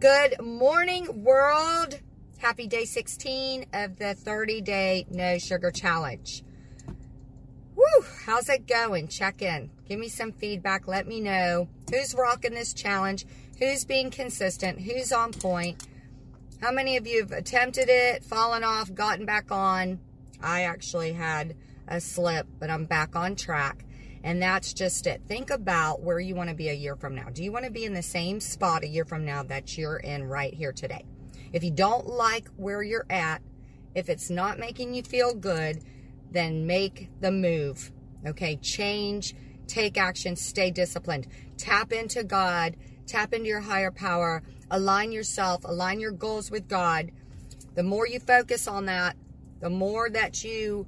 Good morning, world. Happy day 16 of the 30 day no sugar challenge. Woo, how's it going? Check in. Give me some feedback. Let me know who's rocking this challenge, who's being consistent, who's on point. How many of you have attempted it, fallen off, gotten back on? I actually had a slip, but I'm back on track. And that's just it. Think about where you want to be a year from now. Do you want to be in the same spot a year from now that you're in right here today? If you don't like where you're at, if it's not making you feel good, then make the move. Okay, change, take action, stay disciplined. Tap into God, tap into your higher power, align yourself, align your goals with God. The more you focus on that, the more that you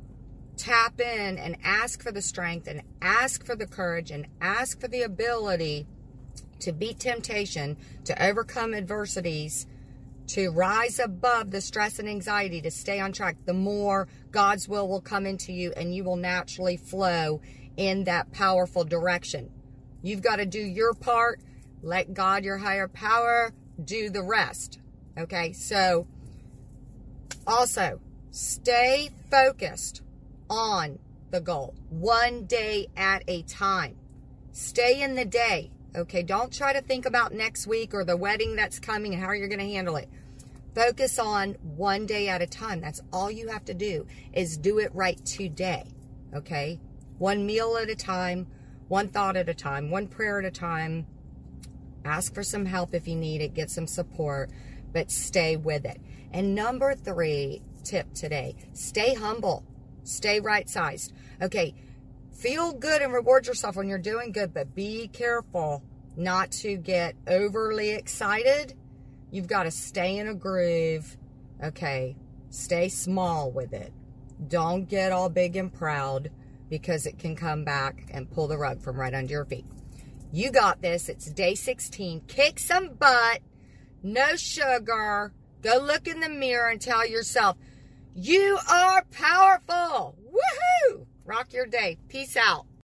tap in and ask for the strength and ask for the courage and ask for the ability to beat temptation, to overcome adversities, to rise above the stress and anxiety, to stay on track, the more God's will will come into you and you will naturally flow in that powerful direction. You've got to do your part. Let God, your higher power, do the rest. Okay, so also stay focused on the goal, one day at a time. Stay in the day. Okay, don't try to think about next week or the wedding that's coming and how you're going to handle it. Focus on one day at a time. That's all you have to do is do it right today. Okay? One meal at a time, one thought at a time, one prayer at a time. Ask for some help if you need it, get some support, but stay with it. And number three tip today stay humble. Stay right sized. Okay, feel good and reward yourself when you're doing good, but be careful not to get overly excited. You've got to stay in a groove. Okay, stay small with it. Don't get all big and proud because it can come back and pull the rug from right under your feet. You got this. It's day 16. Kick some butt. No sugar. Go look in the mirror and tell yourself, you are powerful. Your day. Peace out.